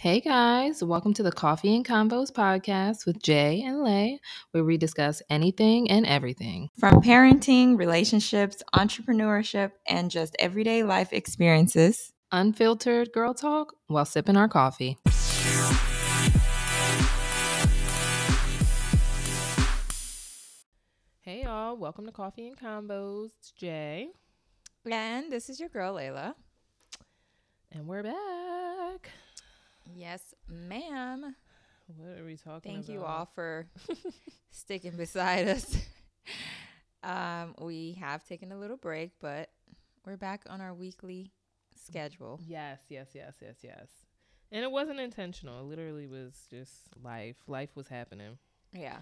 Hey guys, welcome to the Coffee and Combos podcast with Jai and Ley, where we discuss anything and everything from parenting, relationships, entrepreneurship, and just everyday life experiences. Unfiltered girl talk while sipping our coffee. Hey y'all, welcome to Coffee and Combos. It's Jai. And this is your girl, Layla. And we're back. Yes, ma'am. What are we talking Thank about? you all for sticking beside us. um, we have taken a little break, but we're back on our weekly schedule. Yes, yes, yes, yes, yes. And it wasn't intentional. It literally was just life. Life was happening. Yeah.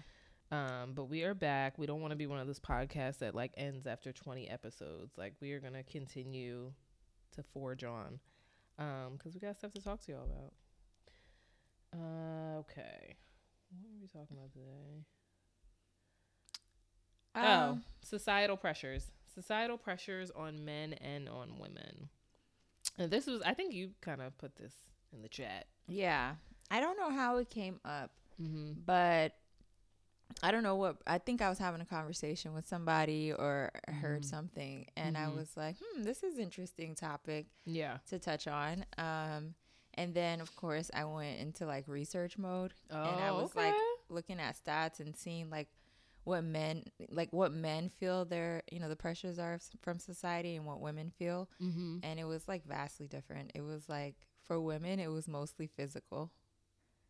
Um, but we are back. We don't want to be one of those podcasts that like ends after 20 episodes. Like we are going to continue to forge on. Um, cuz we got stuff to talk to y'all about. Uh, okay. What are we talking about today? Um, oh, societal pressures. Societal pressures on men and on women. And this was, I think you kind of put this in the chat. Yeah. I don't know how it came up, Mm-hmm. but I don't know what. I think I was having a conversation with somebody or heard Mhm. something, and I Mhm. was like, hmm, this is interesting topic. Yeah. to touch on. Um, and then of course I went into like research mode Oh, and I was like looking at stats and seeing like what men like what men feel their you know the pressures are from society and what women feel mm-hmm. and it was like vastly different. It was like for women it was mostly physical.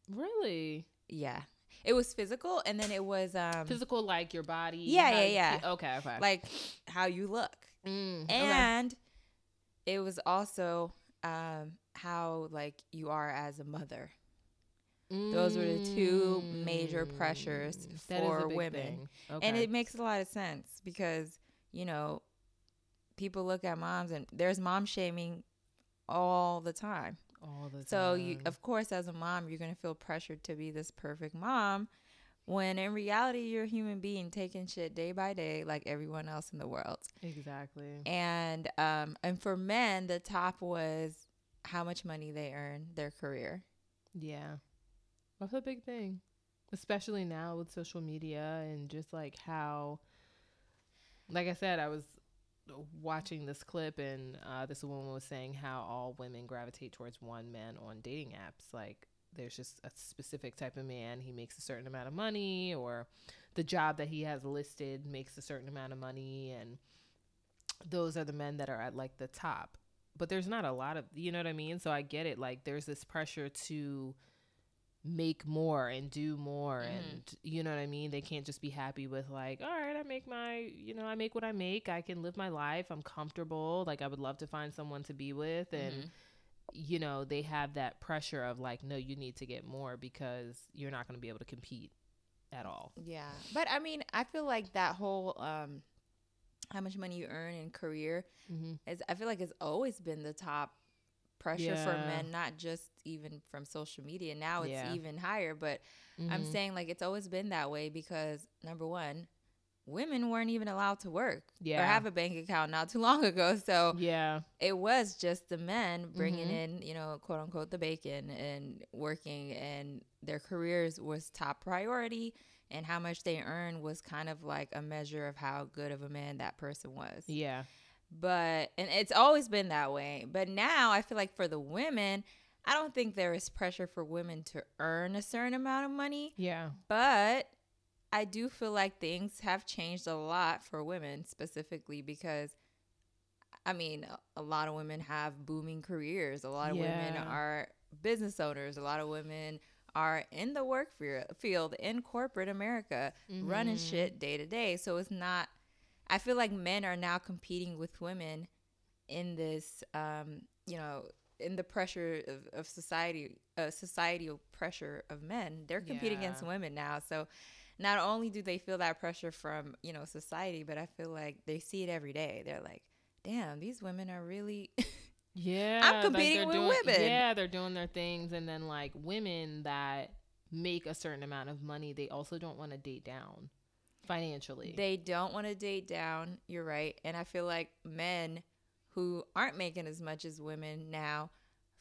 Really? Yeah. It was physical and then it was um Physical, like your body. Yeah, how yeah, you yeah. Okay, okay. like how you look. Mm, okay. and it was also um how like you are as a mother those were the two major pressures Mm, that is a for women. thing. and it makes a lot of sense because you know people look at moms and there's mom shaming all the time all the so you time. of course as a mom you're going to feel pressured to be this perfect mom when in reality you're a human being taking shit day by day like everyone else in the world exactly. and um and for men the top was how much money they earn their career Yeah, that's a big thing, especially now with social media and just like how, like I said, I was watching this clip and uh, this woman was saying how all women gravitate towards one man on dating apps. Like there's just a specific type of man. He makes a certain amount of money, or the job that he has listed makes a certain amount of money, and those are the men that are at like the top. But there's not a lot of, you know what I mean? So I get it. Like there's this pressure to make more and do more Mhm. and you know what I mean? They can't just be happy with like, all right, I make my, you know, I make what I make. I can live my life. I'm comfortable. Like I would love to find someone to be with and Mhm. You know, they have that pressure of like, no, you need to get more because you're not going to be able to compete at all. Yeah. But I mean, I feel like that whole um how much money you earn in career Mm-hmm. is I feel like it's always been the top pressure for men, not just even from social media. Now it's Yeah. even higher, but Mm-hmm. I'm saying like it's always been that way because number 1, women weren't even allowed to work Yeah. or have a bank account not too long ago. So yeah. it was just the men bringing Mhm. in, you know, quote unquote, the bacon and working, and their careers was top priority, and how much they earned was kind of like a measure of how good of a man that person was. Yeah. But and it's always been that way. But now I feel like for the women, I don't think there is pressure for women to earn a certain amount of money, Yeah. but I do feel like things have changed a lot for women specifically because I mean, a- lot of women have booming careers. A lot of women are business owners. A lot of women are in the work field in corporate America running Mhm. shit day to day. So it's not I feel like men are now competing with women in this um, you know, in the pressure of, of society uh, societal pressure of men. They're competing against women now. So not only do they feel that pressure from, you know, society, but I feel like they see it every day. They're like, damn, these women are really Yeah, I'm competing they're with doing- women. Yeah, they're doing their things, and then like women that make a certain amount of money, they also don't want to date down financially. They don't want to date down. You're right. And I feel like men who aren't making as much as women now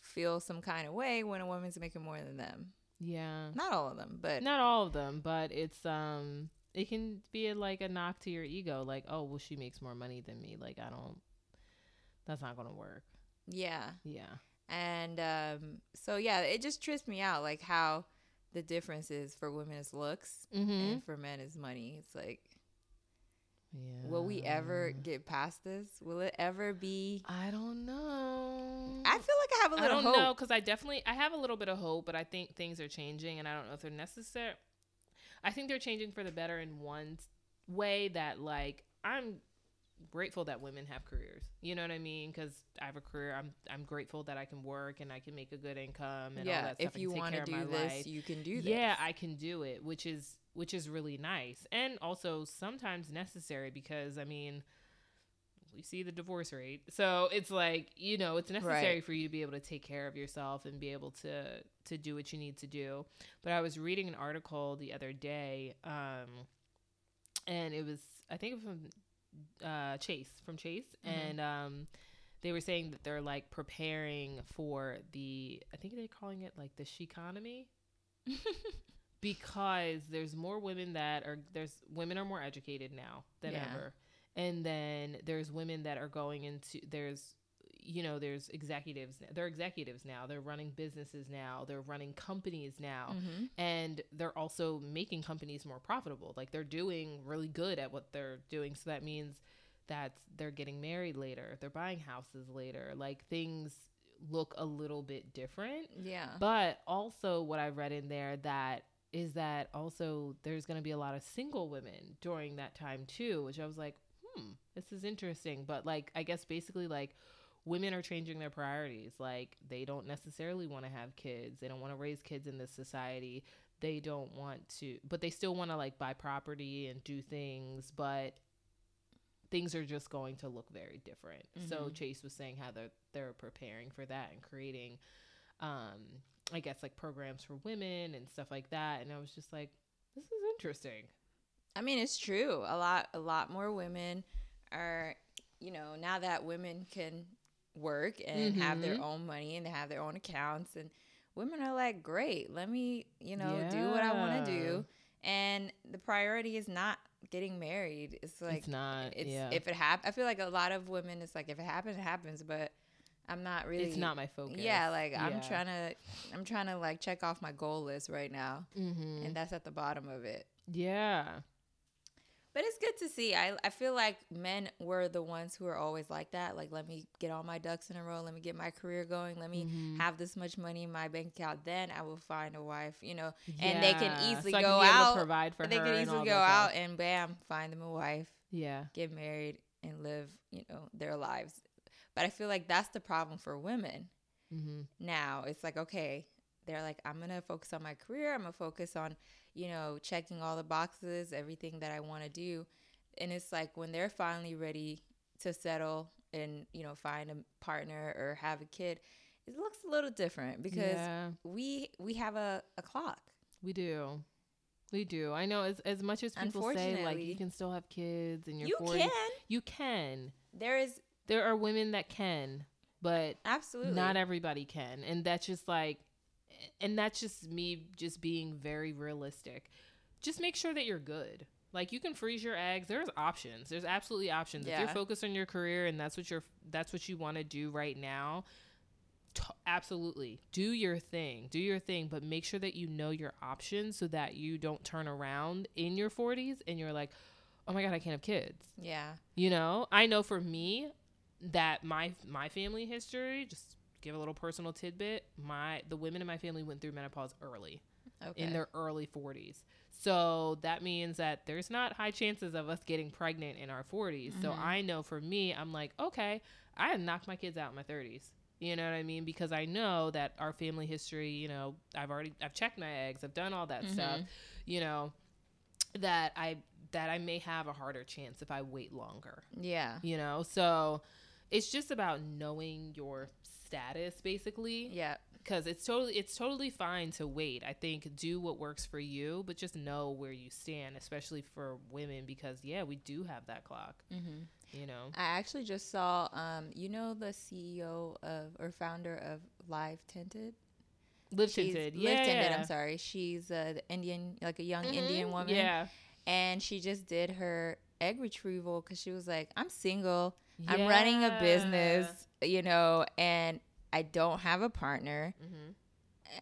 feel some kind of way when a woman's making more than them. Yeah. Not all of them, but Not all of them, but it's um it can be a, like a knock to your ego like, "Oh, well she makes more money than me. Like I don't that's not going to work." yeah. Yeah. And um, so yeah, it just trips me out like how the difference is for women is looks Mhm. and for men is money. It's like, Yeah. will we ever get past this? Will it ever be? I don't know. I feel like I have a little I don't hope. know because I definitely I have a little bit of hope, but I think things are changing, and I don't know if they're necessary. I think they're changing for the better in one way that like I'm grateful that women have careers. You know what I mean? Because I have a career. I'm I'm grateful that I can work and I can make a good income and all yeah, that stuff. if you take want care to of do my this, life. you can do this. Yeah, I can do it, which is which is really nice and also sometimes necessary because I mean we see the divorce rate. So it's like, you know, it's necessary Right. for you to be able to take care of yourself and be able to to do what you need to do. But I was reading an article the other day um and it was I think from uh Chase, from Chase Mhm. and um they were saying that they're like preparing for the I think they're calling it like the she economy because there's more women that are there's women are more educated now than Yeah. ever and then there's women that are going into there's you know there's executives they're executives now they're running businesses now they're running companies now hmm and they're also making companies more profitable like they're doing really good at what they're doing so that means that they're getting married later they're buying houses later like things look a little bit different Yeah. but also, what I read in there that is that also there's going to be a lot of single women during that time too, which I was like, hmm, this is interesting. But like, I guess basically, like, women are changing their priorities. Like, they don't necessarily want to have kids, they don't want to raise kids in this society. They don't want to, but they still want to like buy property and do things, but things are just going to look very different. So Mhm. Chase was saying how they're they're preparing for that and creating um I guess like programs for women and stuff like that and I was just like this is interesting. I mean, it's true. A lot, a lot more women are, you know, now that women can work and have their Mhm. own money and they have their own accounts, and women are like, great, let me, you know, do what I want to do. And the priority is not getting married. It's like, it's not it's yeah. if it happens. I feel like a lot of women, it's like if it happens, it happens. But I'm not really. it's not my focus. Yeah, like I'm trying to, I'm trying to like check off my goal list right now, Mhm. and that's at the bottom of it. yeah. But it's good to see. I I feel like men were the ones who are always like that. Like, let me get all my ducks in a row. Let me get my career going. Let me Mhm. have this much money in my bank account. Then I will find a wife. You know, and they can easily So go to out. provide for they can easily go out and bam, find them a wife, Yeah. get married, and live. You know, their lives. But I feel like that's the problem for women Mhm. now it's like okay they're like i'm gonna focus on my career i'm gonna focus on you know checking all the boxes everything that i want to do. And it's like when they're finally ready to settle and you know find a partner or have a kid it looks a little different because yeah, we we have a, a clock. We do. We do. I know as as much as people say like you can still have kids and you're you 40, can. You can. there is There are women that can, but absolutely. not everybody can. And that's just like and that's just me just being very realistic. Just make sure that you're good. Like you can freeze your eggs. There's options. There's absolutely options. If you're focused on your career and that's what you're that's what you want to do right now t- absolutely. Do your thing. Do your thing but make sure that you know your options so that you don't turn around in your 40s and you're like oh my god i can't have kids. Yeah. You know, I know for me that my my family history, just give a little personal tidbit, my the women in my family went through menopause early okay in their early 40s. So that means that there's not high chances of us getting pregnant in our 40s. So Mhm. I know for me, I'm like, okay, I knocked my kids out in my 30s. You know what I mean? Because I know that our family history, you know, I've already I've checked my eggs, I've done all that stuff, Mhm. you know, that I that I may have a harder chance if I wait longer yeah you know so it's just about knowing your status basically yeah because it's totally it's totally fine to wait i think do what works for you but just know where you stand especially for women because yeah we do have that clock hmm you know. I actually just saw, um, you know, the CEO of or founder of Live Tinted. Live She's- tinted, yeah. Tinted. I'm sorry. She's uh, the Indian, like a young Mhm, Indian woman. Yeah, and she just did her egg retrieval because she was like, I'm single, I'm running a business, you know, and I don't have a partner, hmm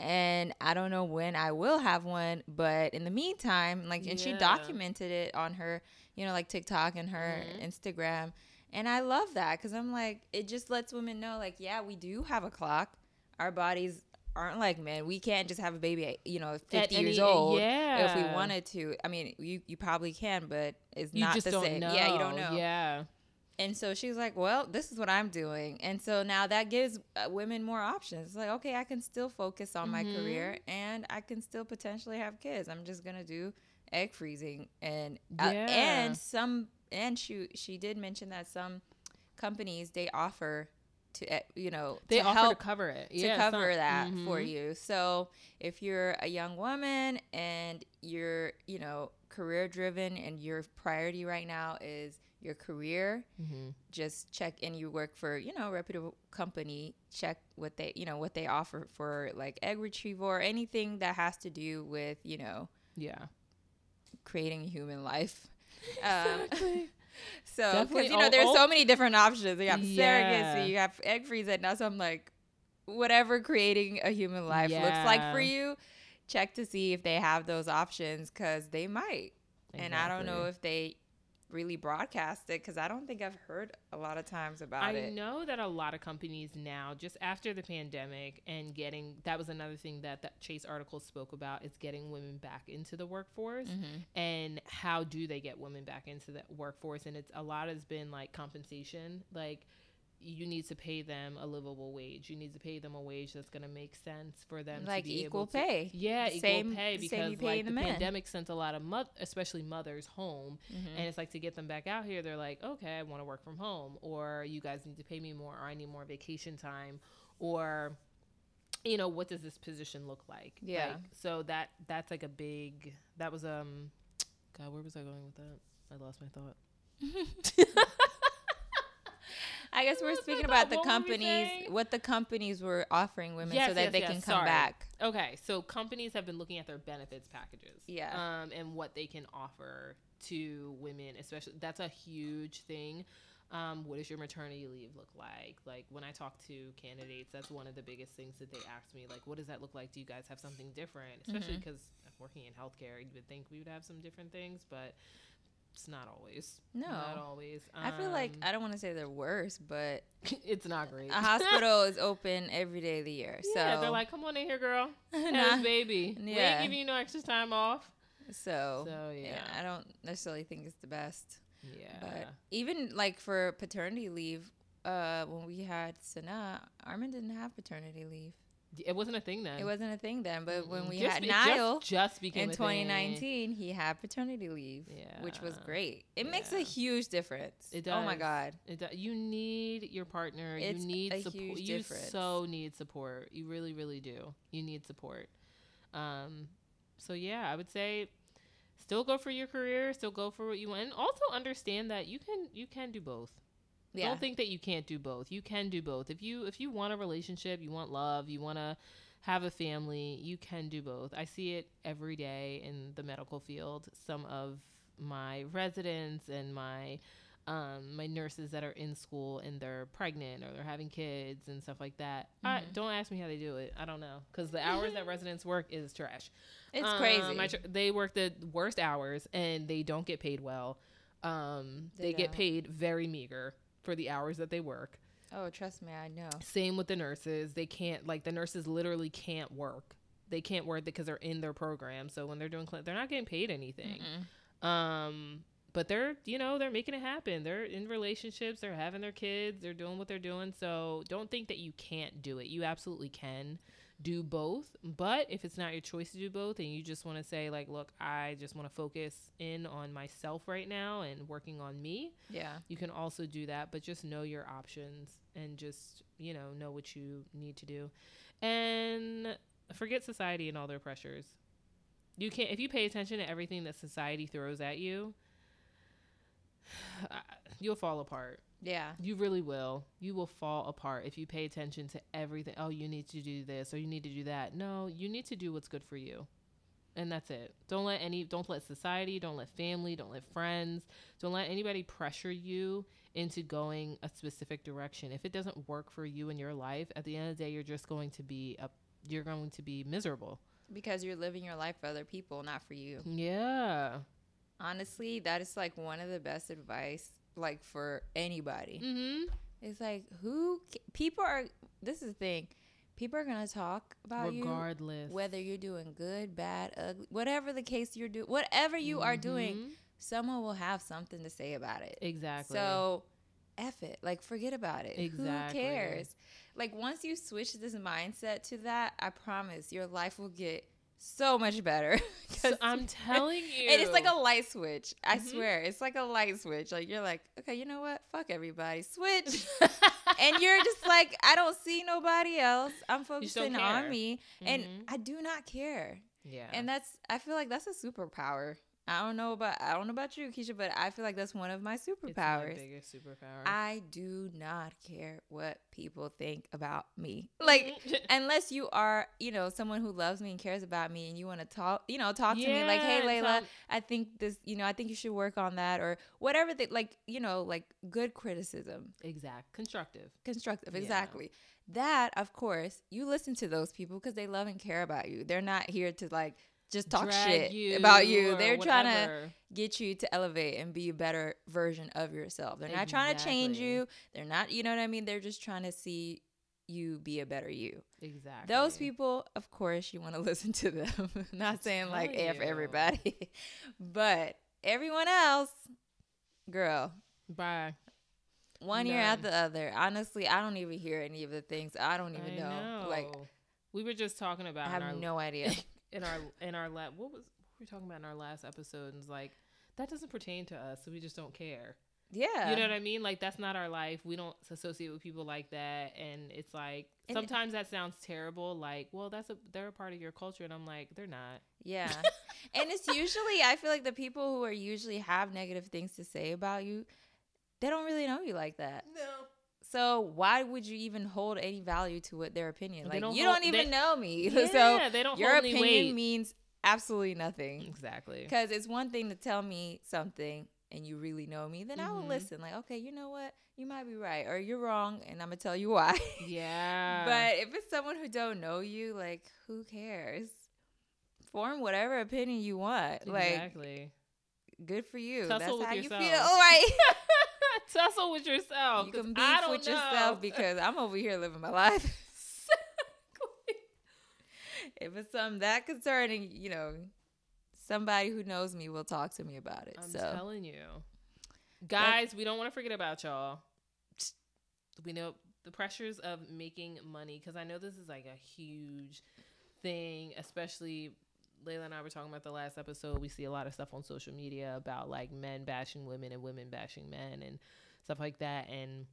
and I don't know when I will have one, but in the meantime, like, and she documented it on her, you know, like TikTok and her Mhm. Instagram. And I love that because I'm like, it just lets women know, like, yeah, we do have a clock. Our bodies aren't like men. We can't just have a baby, at, you know, 50 At years any- old Yeah, if we wanted to. I mean, you you probably can, but it's you not the same. know. Yeah, you don't know. Yeah, And so she's like, "Well, this is what I'm doing." And so now that gives uh, women more options. It's like, okay, I can still focus on my Mhm. career and I can still potentially have kids. I'm just going to do egg freezing and uh, and some and she she did mention that some companies they offer to uh, you know they to offer help to cover it. to yeah, cover some- that for mhm. you. So if you're a young woman and you're, you know, career driven and your priority right now is your career, Mhm. just check and you work for, you know, a reputable company, check what they, you know, what they offer for like egg retrieval or anything that has to do with, you know, Yeah, creating human life. Um, Exactly. so, because you know, Oh, there's oh. so many different options. You have Yeah. surrogacy, you have egg freezing. Now, so I'm like, whatever creating a human life looks like for you, check to see if they have those options because they might. And I don't know if they really broadcast it because I don't think I've heard a lot of times about I it. I know that a lot of companies now, just after the pandemic and getting that was another thing that that Chase article spoke about is getting women back into the workforce Mhm. and how do they get women back into the workforce and it's a lot has been like compensation like you need to pay them a livable wage you need to pay them a wage that's going to make sense for them Like to be equal able to, pay. yeah equal Same- pay same because you pay like the the pandemic sent a lot of mo- especially mothers home Mhm. and it's like to get them back out here, they're like, okay, I want to work from home, or you guys need to pay me more, or I need more vacation time, or you know, what does this position look like? Yeah. Like, so that that's like a big. That was um, God, where was I going with that? I lost my thought. I guess we're speaking about the thought? What were we companies, what the companies were offering women Yes, so that yes, they yes, can come sorry. back. Okay, so companies have been looking at their benefits packages. Yeah. Um, and what they can offer to women, especially that's a huge thing. Um, what does your maternity leave look like? Like when I talk to candidates, that's one of the biggest things that they ask me. Like, what does that look like? Do you guys have something different? Especially because I'm working in healthcare, you would think we would have some different things, but it's not always. No. not always. I feel like Um, I don't want to say they're worse, but it's not great. a hospital is open every day of the year. So yeah, they're like, come on in here, girl. Have Nah. baby. We ain't giving you no extra time off. so, So yeah. yeah, I don't necessarily think it's the best. yeah. But even like for paternity leave, uh, when we had Sana, Armin didn't have paternity leave. It wasn't a thing then. It wasn't a thing then, but when we Just had Niall just, just became in a thing. 2019, he had paternity leave, which was great. It makes a huge difference. It does. Oh my god. It does. you need your partner. It's you need support. You difference. so need support. You really, really do. You need support. Um, so yeah, I would say still go for your career. Still go for what you want, and also understand that you can you can do both. Yeah. Don't think that you can't do both. You can do both. If you if you want a relationship, you want love, you want to have a family, you can do both. I see it every day in the medical field. Some of my residents and my um, my nurses that are in school and they're pregnant or they're having kids and stuff like that. I, Mhm. don't ask me how they do it. I don't know because the hours that residents work is trash. it's Um, crazy. I tr- they work the worst hours and they don't get paid well. Um, They they, get paid very meager for the hours that they work. oh, trust me, I know. Same with the nurses. They can't like the nurses literally can't work. They can't work because they're in their program. So when they're doing clin- they're not getting paid anything. Mm-mm. Um, but they're you know they're making it happen. They're in relationships. They're having their kids. They're doing what they're doing. So don't think that you can't do it. You absolutely can do both. But if it's not your choice to do both, and you just want to say like, look, I just want to focus in on myself right now and working on me, Yeah. you can also do that. But just know your options and just you know know what you need to do, and forget society and all their pressures. You can't if you pay attention to everything that society throws at you. you'll fall apart. Yeah. You really will. You will fall apart if you pay attention to everything. Oh, you need to do this or you need to do that. No, you need to do what's good for you. And that's it. Don't let any don't let society, don't let family, don't let friends, don't let anybody pressure you into going a specific direction. If it doesn't work for you in your life, at the end of the day you're just going to be a you're going to be miserable. Because you're living your life for other people, not for you. Yeah. Honestly, that is like one of the best advice like for anybody. Mhm. It's like who people are this is the thing. People are to talk about you Regardless. whether you're doing good, bad, ugly, whatever the case you're doing, whatever you are doing, someone will have something to say about it. Exactly. So, F it. Like, forget about it. Exactly. Who cares? Like, once you switch this mindset to that, I promise your life will get so much better. So I'm telling you. And it's like a light switch. I Mhm. swear. It's like a light switch. Like, you're like, okay, you know what? Fuck everybody. Switch. and you're just like, I don't see nobody else. I'm focusing on me. And Mhm. I do not care. yeah. And that's I feel like that's a superpower. I don't know about I don't know about you, Keisha, but I feel like that's one of my It's my superpowers. biggest superpower. I do not care what people think about me. Like unless you are, you know, someone who loves me and cares about me and you want to talk, you know, talk to me like, "Hey Layla, tell- I think this, you know, I think you should work on that or whatever they like, you know, like good criticism, exact constructive. constructive, Yeah. exactly. That, of course, you listen to those people because they love and care about you. They're not here to like just talk shit about you. They're trying to get you to elevate and be a better version of yourself. They're not trying to change you. They're not, you know what I mean? They're just trying to see you be a better you. exactly Those people, of course, you want to listen to them. not saying like telling F everybody, but everyone else, girl, Bye. one ear out None. the other. Honestly, I don't even hear any of the things. I don't even I know. Like, we were just talking about I have our no idea. In our in our lab. What was what were we talking about in our last episode? And it's like that doesn't pertain to us, so we just don't care. yeah. You know what I mean? Like that's not our life. We don't associate with people like that. And it's like And- sometimes that sounds terrible. Like, well, that's a they're a part of your culture, and I'm like, they're not. Yeah. and it's usually I feel like the people who are usually have negative things to say about you, they don't really know you like that. No. So why would you even hold any value to what their opinion? Like don't you hold- don't even they- know me. Yeah, so they don't your opinion weight. means absolutely nothing. Exactly. Because it's one thing to tell me something and you really know me, then I will Mhm. listen. Like, okay, you know what? You might be right or you're wrong and I'm gonna tell you why. Yeah. But if it's someone who don't know you, like who cares? Form whatever opinion you want. Like exactly. good for you. Tussle That's with how yourself. you feel. All right. Tussle with yourself. you can beef I don't with know. yourself because I'm over here living my life. if it's something that concerning, you know, somebody who knows me will talk to me about it. I'm so telling you. Guys, we don't want to forget about y'all. We know the pressures of making money because I know this is like a huge thing, especially Layla and I were talking about the last episode. We see a lot of stuff on social media about like men bashing women and women bashing men and stuff like that. And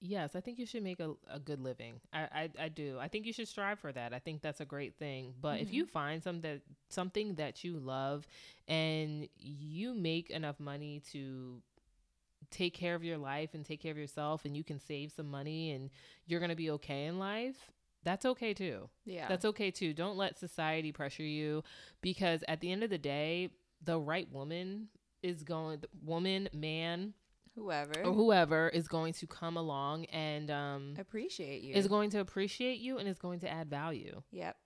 yes, I think you should make a, a good living. I, I, I do. I think you should strive for that. I think that's a great thing. But if you mm-hmm. find some that something that you love and you make enough money to take care of your life and take care of yourself and you can save some money and you're going to be okay in life, that's okay too. yeah, That's okay too. Don't let society pressure you because at the end of the day, the right woman is going woman, man, whoever or whoever is going to come along and um appreciate you. is going to appreciate you and is going to add value. yep.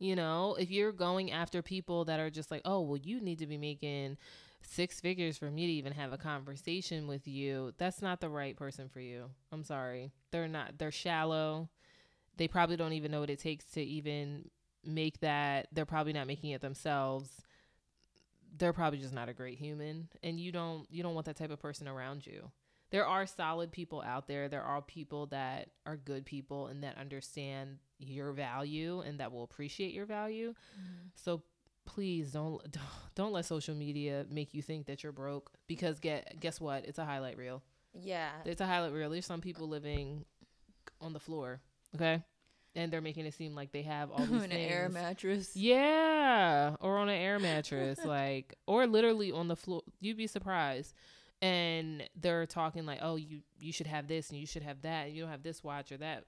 You know, if you're going after people that are just like, "Oh, well you need to be making six figures for me to even have a conversation with you." That's not the right person for you. I'm sorry. They're not they're shallow. They probably don't even know what it takes to even make that. They're probably not making it themselves. They're probably just not a great human and you don't you don't want that type of person around you. There are solid people out there. There are people that are good people and that understand your value and that will appreciate your value. Mm-hmm. So please don't don't let social media make you think that you're broke because get guess what? It's a highlight reel. Yeah. It's a highlight reel. There's some people living on the floor, okay? And they're making it seem like they have all these in an things. air mattress. Yeah, or on an air mattress, like, or literally on the floor. You'd be surprised. and they're talking like, "Oh, you you should have this and you should have that. And you don't have this watch or that."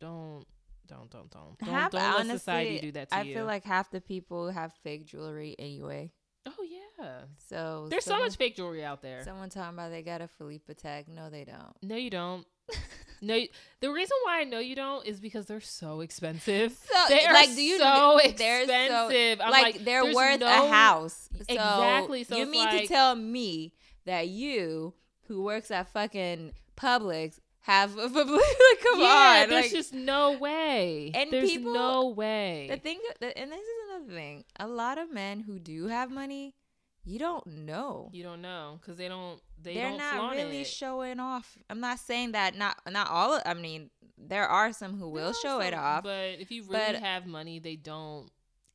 Don't don't don't don't don't, Half- don't let honestly, society do that to I you. feel like half the people have fake jewelry anyway. oh yeah, So there's so much fake jewelry out there. Someone talking about they got a Philippe Patek. No, they don't. no, you don't. No, the reason why I know you don't is because they're so expensive. So They are like, do you so they're so- expensive. I'm like, like, they're worth no- a house. So Exactly, so you mean to tell me that you, who works at fucking Publix, have a Come yeah, on, there's like, just no way. And there's people- no way. the thing. that- And this is another thing. A lot of men who do have money, you don't know. you don't know because they don't. They They're don't not really it. showing off. I'm not saying that not not all. Of, I mean, there are some who will show it off. But if you really have money, they don't.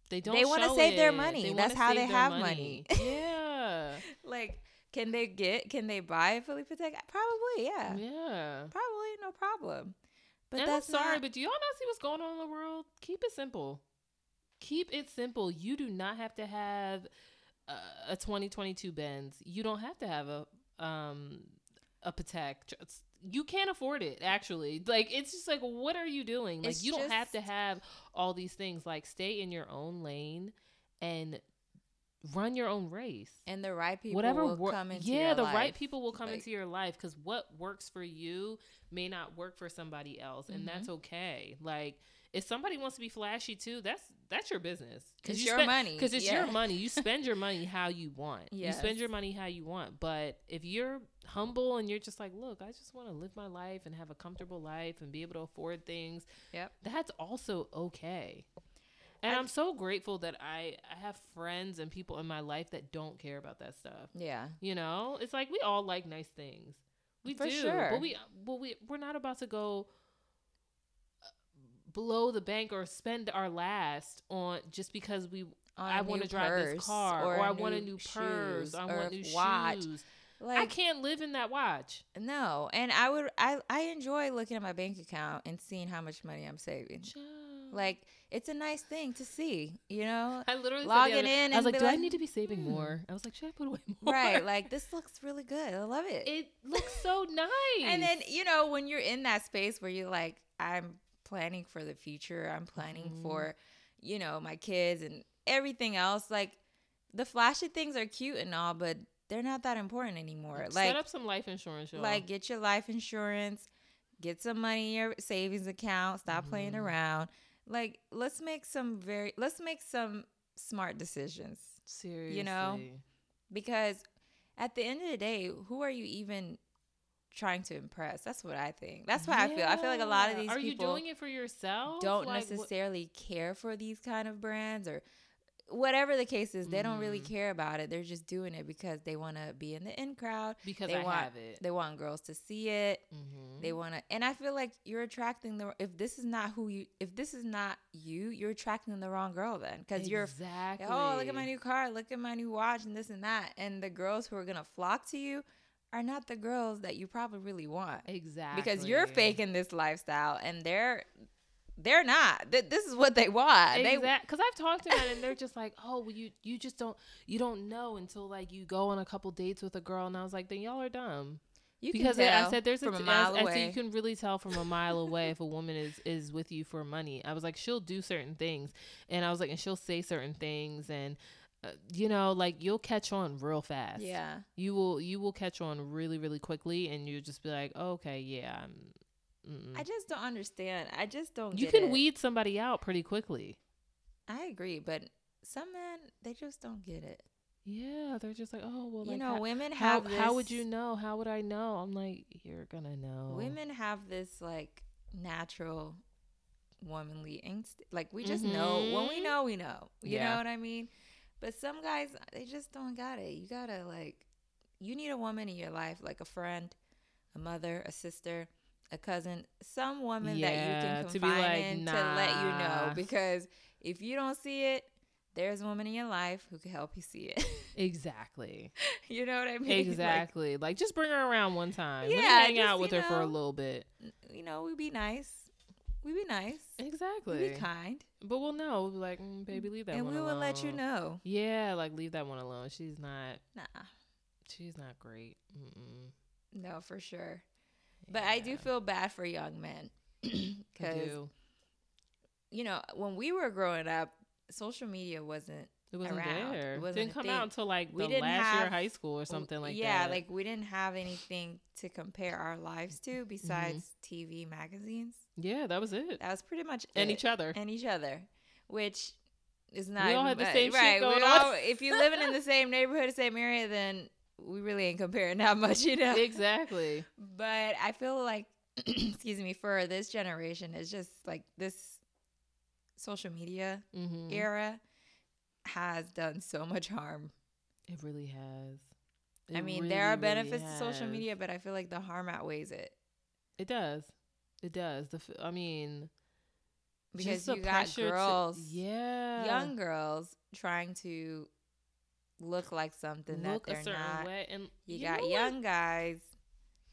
They don't. They wanna show save their money. They That's how they have money. yeah. like, can they get? Can they buy Philippe Patek? Probably, yeah. Yeah. Probably, no problem. But and I'm that's sorry, not, but do y'all not see what's going on in the world? Keep it simple. Keep it simple. You do not have to have a 2022 Benz. You don't have to have a um a Patek. Just- You can't afford it. Actually, like it's just like, what are you doing? Like It's you don't have to have all these things. Like stay in your own lane and run your own race and the right people whatever will wor- come into yeah the right people will come Like- into your life because what works for you may not work for somebody else and Mm-hmm. that's okay like if somebody wants to be flashy too that's that's your business It's you your spend- money, because it's yeah. your money you spend your money how you want you spend your money how you want but if you're humble and you're just like look i just want to live my life and have a comfortable life and be able to afford things Yep. that's also okay and I- I'm so grateful that I, I have friends and people in my life that don't care about that stuff. Yeah. You know, it's like we all like nice things. We For do, sure. but we but we we're not about to go below the bank or spend our last on just because we I want to drive this car or, or I want a new purse, I or want a new watch. shoes. Like I can't live in that watch. no, and I would I I enjoy looking at my bank account and seeing how much money I'm saving. Like it's a nice thing to see, you know? I literally logging in I was like, do I need to be saving hmm. more? I was like, should I put away more? right, like this looks really good. I love it. it looks so nice. And then, you know, when you're in that space where you're like, I'm planning for the future, I'm planning Mhm. for, you know, my kids and everything else, like the flashy things are cute and all, but they're not that important anymore. set Like, set up some life insurance, y'all. like get your life insurance, get some money in your savings account, stop playing Mhm. around. Like, let's make some very, let's make some smart decisions seriously, you know, because at the end of the day, who are you even trying to impress? That's what I think. That's what I feel. I feel like a lot of Yeah. these Are you people doing it for yourself? don't Like, necessarily care for these kind of brands or whatever the case is. They don't really Mhm. care about it. They're just doing it because they want to be in the in crowd. because they I want have it. they want girls to see it. Mhm. They want to, and I feel like you're attracting the. If this is not who you, if this is not you, you're attracting the wrong girl then, because you're exactly. oh, look at my new car, look at my new watch, and this and that. And the girls who are gonna flock to you are not the girls that you probably really want exactly because you're faking this lifestyle, and they're they're not. Th- This is what they want. Exactly, because I've talked to them and they're just like, "Oh, well, you you just don't you don't know until like you go on a couple dates with a girl." And I was like, "Then y'all are dumb." you because I- said there's a, a mile I, I said you can really tell from a mile away if a woman is is with you for money. I was like, she'll do certain things, and I was like, and she'll say certain things, and uh, you know, like you'll catch on real fast. yeah, you will you will catch on really really quickly, and you'll just be like, oh, okay, yeah. I just don't understand. I just don't. you can it. weed somebody out pretty quickly. I agree, but some men they just don't get it. Yeah, they're just like, oh well, you like, know, how, women how, have how would you know? How would I know? I'm like, you're gonna know. Women have this like natural womanly instinct. Like we just know when we Mhm. know, we know. You Yeah. know what I mean? But some guys, they just don't got it. You gotta like, you need a woman in your life, like a friend, a mother, a sister, a cousin, some woman that you Yeah, can to be confide like, in to let you know. Because if you don't see it, there's a woman in your life who can help you see it. Exactly. you know what I mean? Exactly. Like, just bring her around one time. Yeah, hang just, out with her for a little bit. you know, we'd be nice. We'd be nice. Exactly. We Exactly. be kind. But we'll know. We'll be like, mm, baby, leave that one alone. and one we alone. will let you know. Yeah, like leave that one alone. She's not. Nah. she's not great. Mm-mm. No, for sure. But I do feel bad for young men because you know when we were growing up, social media wasn't. It wasn't around. It there. wasn't didn't come thing. out until like We the didn't last year of high school or something like yeah, that. Yeah, like we didn't have anything to compare our lives to besides TV magazines. yeah, that was it. That was pretty much And it. each other. and each other, which is not. We all had the same shit right. we all- if you're living in the same neighborhood, same area, then we really ain't comparing that much, you know. exactly. But I feel like, excuse me, for this generation, it's just like this social media Mm-hmm. era has done so much harm. It really has. I It mean, there are really, really benefits to social media, but I feel like the harm outweighs it It does. It does. The f- I mean, because just you got pressure to- girls, yeah, young girls, trying to look like something look that they're certain not. way, and You, you got what? young guys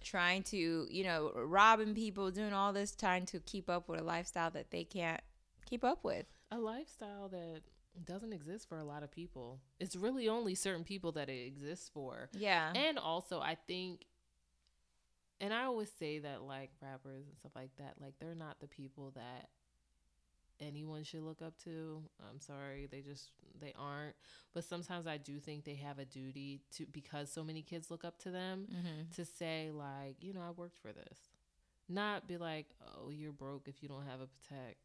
trying to, you know, robbing people, doing all this, trying to keep up with a lifestyle that they can't keep up with. a lifestyle that doesn't exist for a lot of people. It's really only certain people that it exists for. Yeah. And also, I think, and I always say that like rappers and stuff like that, like they're not the people that anyone should look up to. I'm sorry, they just they aren't. But sometimes I do think they have a duty to because so many kids look up to them mm-hmm. to say like, you know, I worked for this. Not be like, oh, you're broke if you don't have a Patek.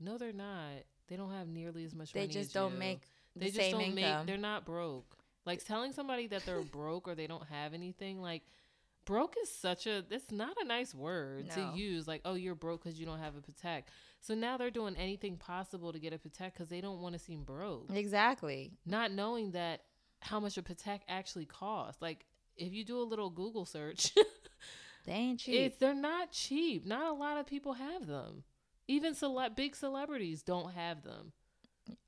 No, they're not. They don't have nearly as much. Money. They just don't you. make the They just same don't income. make. They're not broke. Like telling somebody that they're broke or they don't have anything. Like broke is such a. It's not a nice word No. to use. Like oh, you're broke because you don't have a Patek. So now they're doing anything possible to get a Patek because they don't want to seem broke. exactly. Not knowing that how much a Patek actually costs. Like if you do a little Google search. They ain't cheap. It's they're not cheap. Not a lot of people have them. Even cele- big celebrities don't have them.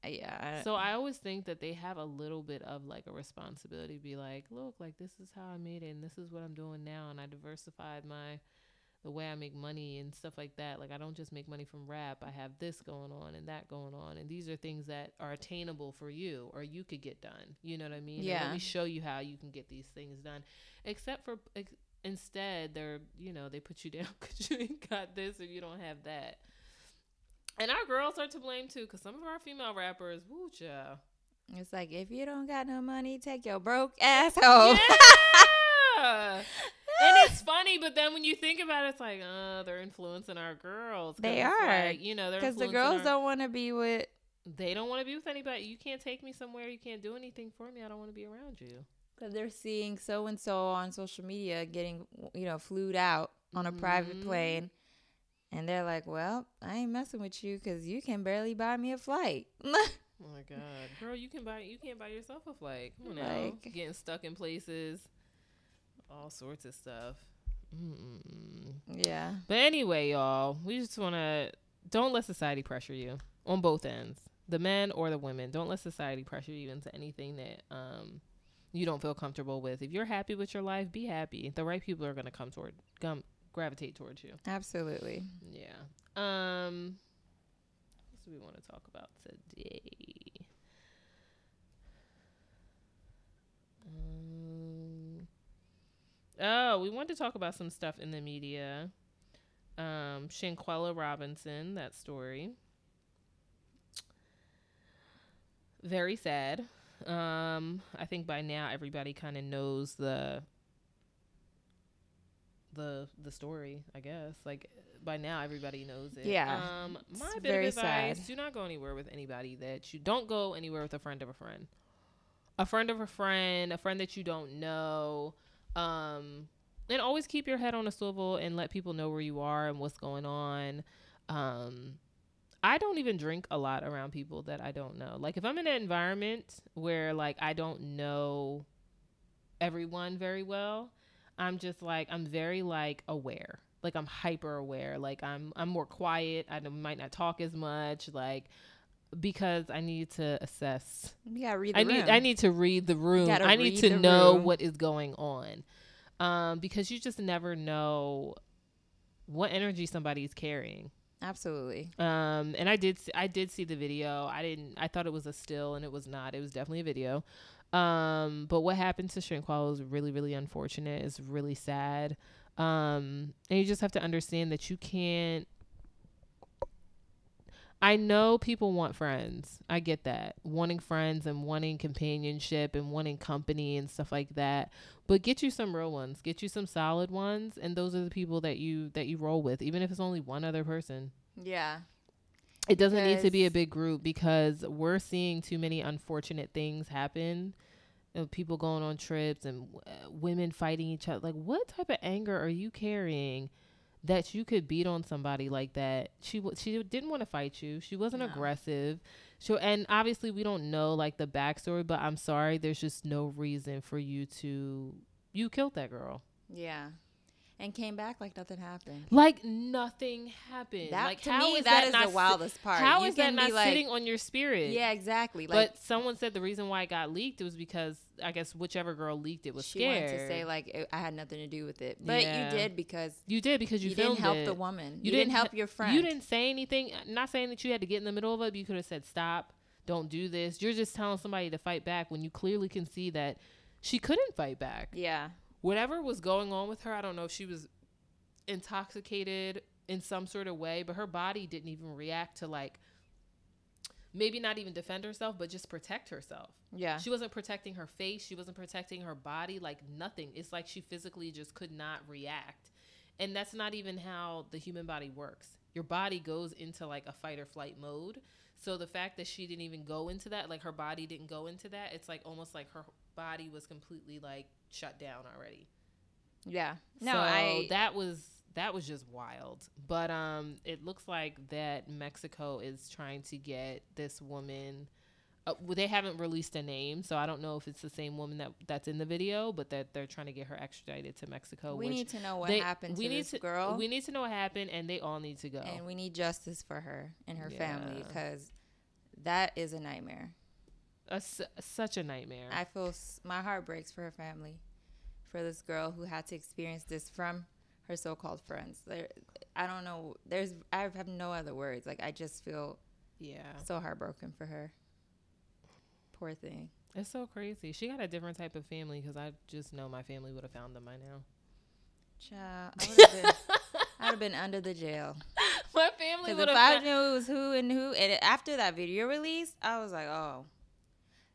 Uh, yeah. I- So I always think that they have a little bit of like a responsibility to be like, look, like this is how I made it and this is what I'm doing now and I diversified my the way I make money and stuff like that. Like I don't just make money from rap. I have this going on and that going on and these are things that are attainable for you or you could get done. You know what I mean? And Yeah. let me show you how you can get these things done. Except for ex- instead they're, you know, they put you down cuz you ain't got this or you don't have that. And our girls are to blame too, because some of our female rappers, woo, child. it's like if you don't got no money, take your broke ass home. Yeah. and it's funny, but then when you think about it, it's like, uh, they're influencing our girls. They are. like, you know, Because the girls our- don't want to be with. They don't want to be with anybody. You can't take me somewhere. You can't do anything for me. I don't want to be around you. Because they're seeing so and so on social media getting, you know, flued out on a private Mhm. plane. And they're like, well, I ain't messing with you because you can barely buy me a flight. Oh my god, girl, you can buy you can't buy yourself a flight. Come on now, Like- getting stuck in places, all sorts of stuff. Mm-mm. yeah. But anyway, y'all, we just want to don't let society pressure you on both ends, the men or the women. Don't let society pressure you into anything that um you don't feel comfortable with. If you're happy with your life, be happy. The right people are going to come toward come gravitate towards you. Absolutely. Yeah. Um what do we want to talk about today? Um Oh, we want to talk about some stuff in the media. Um Shanquella Robinson, that story. Very sad. Um I think by now everybody kind of knows the the the story, I guess. Like by now everybody knows it. Yeah, Um my it's bit of advice, sad. do not go anywhere with anybody that you don't go anywhere with a friend of a friend. A friend of a friend, a friend that you don't know. Um and always keep your head on a swivel and let people know where you are and what's going on. Um I don't even drink a lot around people that I don't know. Like if I'm in an environment where like I don't know everyone very well, I'm just like I'm very like aware. Like I'm hyper aware. Like I'm I'm more quiet. I might not talk as much. Like because I need to assess. Yeah, read the I room. need I need to read the room. I need to know room. what is going on. Um, because you just never know what energy somebody's carrying. Absolutely. Um, and I did see, I did see the video. I didn't. I thought it was a still, and it was not. It was definitely a video. Um, but what happened to Shanquella was really, really unfortunate. It's really sad. Um, and you just have to understand that you can't. I know people want friends. I get that. Wanting friends and wanting companionship and wanting company and stuff like that. But get you some real ones. Get you some solid ones and those are the people that you that you roll with even if it's only one other person. Yeah. It doesn't need to be a big group because we're seeing too many unfortunate things happen. You know, people going on trips and uh, women fighting each other. Like, what type of anger are you carrying that you could beat on somebody like that? She wa- she didn't want to fight you. She wasn't No. aggressive. So, and obviously we don't know like the backstory, but I'm sorry, there's just no reason for you to you killed that girl. Yeah. And came back like nothing happened. Like nothing happened. That like to how me, is that is not the wildest part. How you is that not like, sitting on your spirit? Yeah, exactly. Like but someone said the reason why it got leaked was because I guess whichever girl leaked it was she scared. wanted to say like it, I had nothing to do with it, but Yeah. you did because you did because you, you, didn't help it. the woman. You You, didn't, didn't help your friend. You didn't say anything. Not saying that you had to get in the middle of it. But you could have said stop. Don't do this. You're just telling somebody to fight back when you clearly can see that she couldn't fight back. Yeah. Whatever was going on with her, I don't know if she was intoxicated in some sort of way, but her body didn't even react to like maybe not even defend herself, but just protect herself. Yeah. She wasn't protecting her face. She wasn't protecting her body. Like nothing. It's like she physically just could not react. And that's not even how the human body works. Your body goes into like a fight or flight mode. So the fact that she didn't even go into that, like her body didn't go into that, it's like almost like her body was completely like shut down already. yeah. No, so I that was that was just wild. But um, it looks like that Mexico is trying to get this woman. Uh, well, they haven't released a name, so I don't know if it's the same woman that that's in the video, but that they're trying to get her extradited to Mexico. we need to know what they- happened to we need this to, girl. We need to know what happened, and they all need to go. and we need justice for her and her family because that is a nightmare. A such a nightmare. I feel s- my heart breaks for her family, for this girl who had to experience this from her so-called friends. There, I don't know. There's I have no other words. Like I just feel yeah, so heartbroken for her. Poor thing. it's so crazy. She got a different type of family because I just know my family would have found them by now. Child, I would have been. Been under the jail. my family would if have. I knew it was who and who, and after that video release, I was like, oh,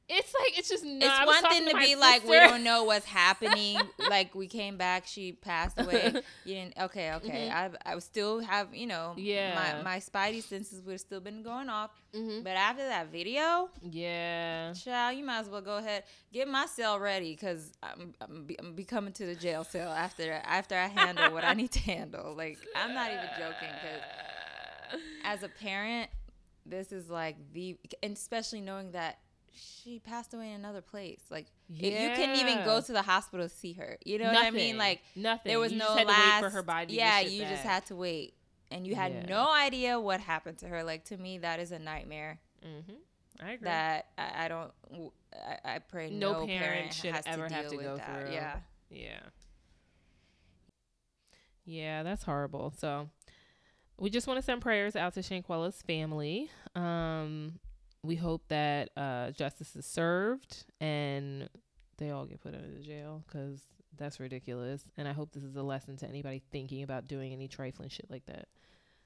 It's like it's just not. it's one thing to my be like, we don't know what's happening. like we came back, she passed away. You didn't. Okay, okay. I I still have you know. Mm-hmm. Yeah. My my spidey senses would have still been going off. Mhm. But after that video, Yeah. child, you might as well go ahead get my cell ready because I'm I'm, be, I'm be coming to the jail cell after after I handle what I need to handle. Like I'm not even joking because as a parent, this is like the, and especially knowing that she passed away in another place. Like it- you couldn't even go to the hospital to see her. You know what I mean? Like nothing. there was You no just had last. to wait for her body. To yeah, you just had to wait, and you had Yeah. no idea what happened to her. Like to me, that is a nightmare. Mhm. I agree. That I, I don't. I, I pray No no, parent parent should has ever to have to go that. through. Yeah. Yeah. Yeah, that's horrible. So we just want to send prayers out to Shanquella's family. Um, we hope that uh, justice is served and they all get put into jail because that's ridiculous. And I hope this is a lesson to anybody thinking about doing any trifling shit like that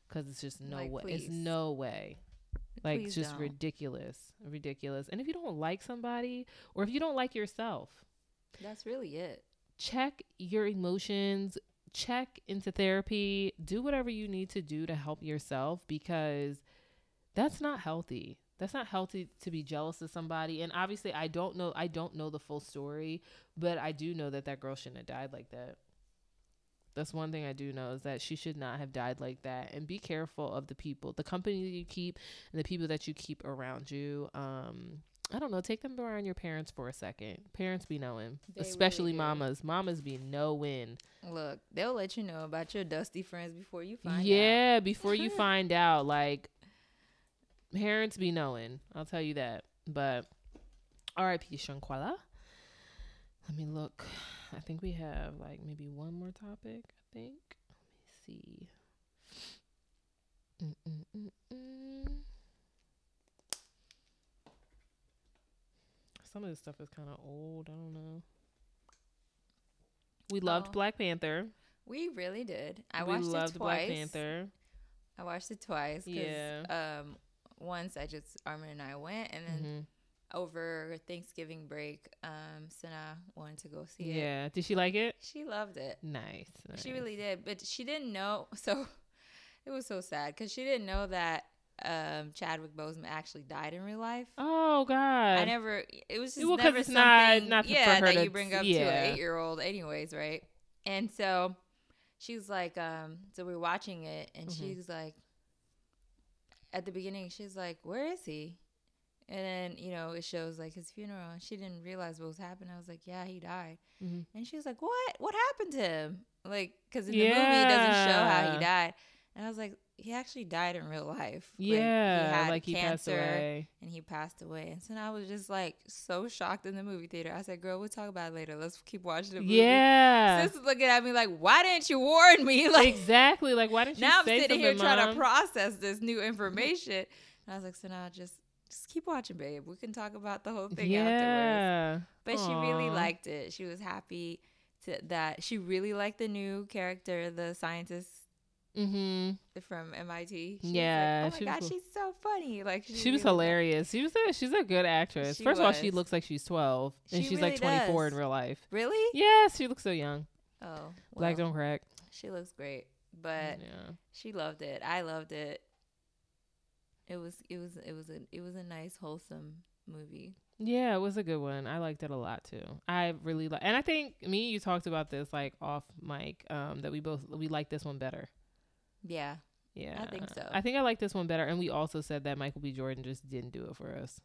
because it's just no Like, way. It's no way. Like it's Please just don't. ridiculous, ridiculous. And if you don't like somebody, or if you don't like yourself, That's really it. check your emotions, check into therapy, do whatever you need to do to help yourself because that's not healthy. That's not healthy to be jealous of somebody. And obviously, I don't know. I don't know the full story, but I do know that that girl shouldn't have died like that. That's one thing I do know is that she should not have died like that. And be careful of the people, the company that you keep, and the people that you keep around you. Um, I don't know. Take them around your parents for a second. Parents be knowing, They especially do. mamas. Mamas be knowing. Look, they'll let you know about your dusty friends before you find out. yeah, before you find out, like parents be knowing. I'll tell you that. But R.I.P. Shanquella. Let me look. I think we have like maybe one more topic. I think. Let me see. Mm-mm-mm-mm. Some of this stuff is kind of old. I don't know. We loved Oh. Black Panther. We really did. I we watched it twice. Black Panther. I watched it twice. Yeah. Um, once I just Armin and I went, and then Mhm. over Thanksgiving break, um, Sana wanted to go see it. Yeah. Did she like it? She loved it. Nice. She really did, but she didn't know. So it was so sad because she didn't know that um, Chadwick Boseman actually died in real life. Oh God. I never. It was just Well, never it's not- something. not for yeah, that you bring up to an eight-year-old, anyways, right? And so she was like, um, so we are watching it, and Mhm. she's like, at the beginning, she's like, "Where is he?" And then you know it shows like his funeral, and she didn't realize what was happening. I was like, "Yeah, he died." Mhm. And she was like, "What? What happened to him?" Like, because in the movie it doesn't show how he died. And I was like, "He actually died in real life. Like, Yeah. he had like he passed away. and he passed away. And so I was just like so shocked in the movie theater. I said, "Girl, we'll talk about it later. Let's keep watching the movie." Yeah. Sis is looking at me like, "Why didn't you warn me?" Like exactly. Like why didn't you now I'm sitting here trying to process this new information. And I was like, "So now just just keep watching, babe. We can talk about the whole thing afterwards." yeah. But she really liked it. She was happy to that. She really liked the new character, the scientist Mm-hmm. from MIT. She Yeah, like, oh she my was god, cool. she's so funny. Like She was really hilarious. She was a, she's a good actress. She First of all, she looks like she's 12 and She she's like 24 in real life. Really? Yes, she looks so young. Oh, Black don't crack. She looks great, but yeah. she loved it. I loved it. It was it was it was a it was a nice wholesome movie. Yeah, it was a good one. I liked it a lot too. I really like, and I think me you talked about this like off mic. Um, that we both we like this one better. Yeah, Yeah, I think so. I think I like this one better, and we also said that Michael B. Jordan just didn't do it for us.